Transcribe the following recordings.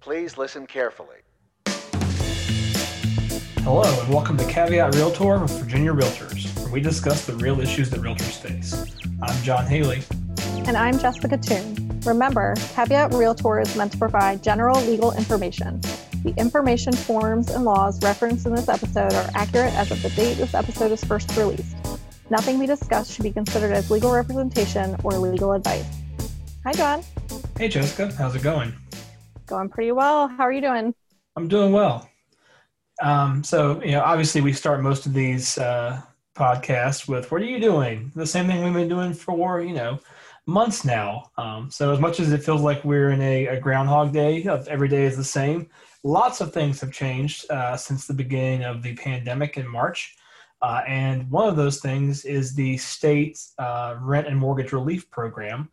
Please listen carefully. Hello, and welcome to Caveat Realtor with Virginia Realtors, where we discuss the real issues that realtors face. I'm John Haley. And I'm Jessica Toon. Remember, Caveat Realtor is meant to provide general legal information. The information, forms, and laws referenced in this episode are accurate as of the date this episode is first released. Nothing we discuss should be considered as legal representation or legal advice. Hi, John. Hey, Jessica. How's it going? Going pretty well. How are you doing? I'm doing well. Um, so, you know, obviously, we start most of these uh, podcasts with "What are you doing?" The same thing we've been doing for you know months now. Um, so, as much as it feels like we're in a, a Groundhog Day of every day is the same, lots of things have changed uh, since the beginning of the pandemic in March. Uh, and one of those things is the state uh, rent and mortgage relief program.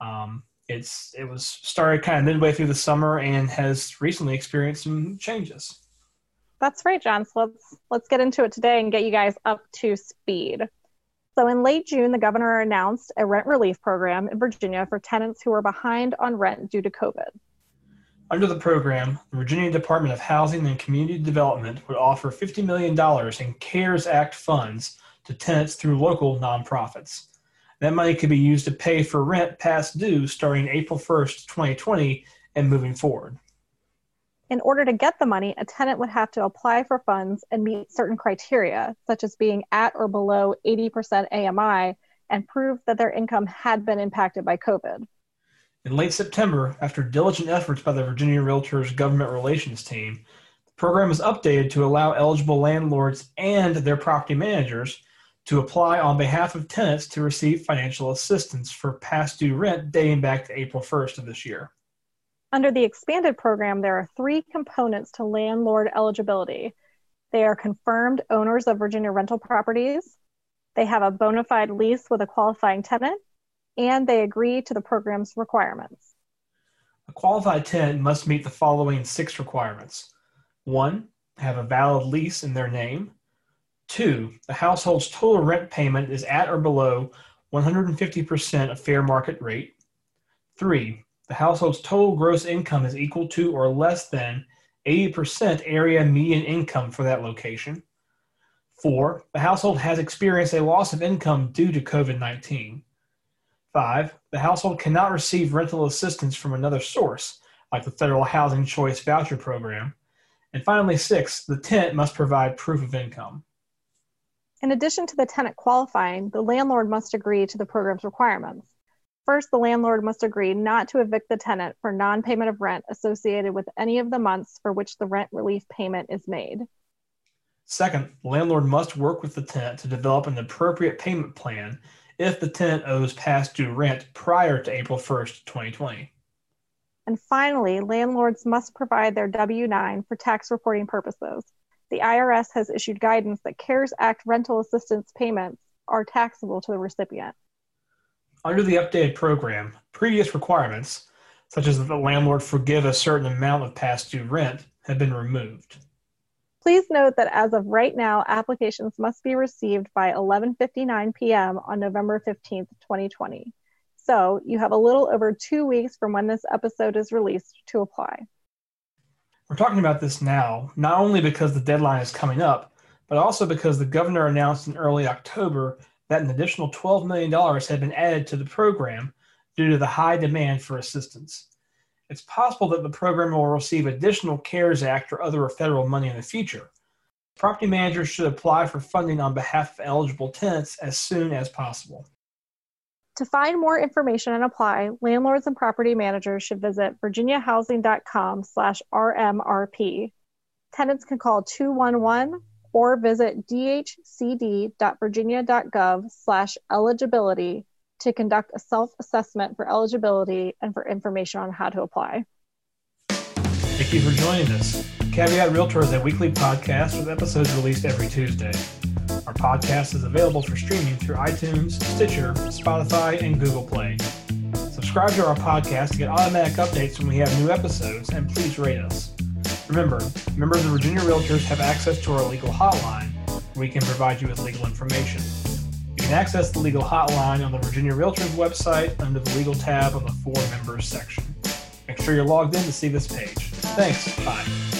Um, it's it was started kind of midway through the summer and has recently experienced some changes. That's right, John. So let's let's get into it today and get you guys up to speed. So in late June, the governor announced a rent relief program in Virginia for tenants who are behind on rent due to COVID. Under the program, the Virginia Department of Housing and Community Development would offer $50 million in CARES Act funds to tenants through local nonprofits. That money could be used to pay for rent past due starting April 1st, 2020, and moving forward. In order to get the money, a tenant would have to apply for funds and meet certain criteria, such as being at or below 80% AMI and prove that their income had been impacted by COVID. In late September, after diligent efforts by the Virginia Realtors Government Relations team, the program was updated to allow eligible landlords and their property managers to apply on behalf of tenants to receive financial assistance for past due rent dating back to April 1st of this year. Under the expanded program, there are three components to landlord eligibility. They are confirmed owners of Virginia rental properties, they have a bona fide lease with a qualifying tenant, and they agree to the program's requirements. A qualified tenant must meet the following six requirements one, have a valid lease in their name. Two, the household's total rent payment is at or below 150% of fair market rate. Three, the household's total gross income is equal to or less than 80% area median income for that location. Four, the household has experienced a loss of income due to COVID 19. Five, the household cannot receive rental assistance from another source, like the Federal Housing Choice Voucher Program. And finally, six, the tenant must provide proof of income. In addition to the tenant qualifying, the landlord must agree to the program's requirements. First, the landlord must agree not to evict the tenant for non payment of rent associated with any of the months for which the rent relief payment is made. Second, the landlord must work with the tenant to develop an appropriate payment plan if the tenant owes past due rent prior to April 1st, 2020. And finally, landlords must provide their W 9 for tax reporting purposes the IRS has issued guidance that CARES Act rental assistance payments are taxable to the recipient. Under the updated program, previous requirements, such as that the landlord forgive a certain amount of past due rent, have been removed. Please note that as of right now, applications must be received by 11:59 p.m. on November 15th, 2020. So, you have a little over 2 weeks from when this episode is released to apply. We're talking about this now, not only because the deadline is coming up, but also because the governor announced in early October that an additional $12 million had been added to the program due to the high demand for assistance. It's possible that the program will receive additional CARES Act or other federal money in the future. Property managers should apply for funding on behalf of eligible tenants as soon as possible. To find more information and apply, landlords and property managers should visit virginiahousing.com slash RMRP. Tenants can call 211 or visit dhcd.virginia.gov slash eligibility to conduct a self-assessment for eligibility and for information on how to apply. Thank you for joining us. Caveat Realtor is a weekly podcast with episodes released every Tuesday. Podcast is available for streaming through iTunes, Stitcher, Spotify, and Google Play. Subscribe to our podcast to get automatic updates when we have new episodes, and please rate us. Remember, members of Virginia Realtors have access to our legal hotline, where we can provide you with legal information. You can access the legal hotline on the Virginia Realtors website under the legal tab on the For Members section. Make sure you're logged in to see this page. Thanks. Bye.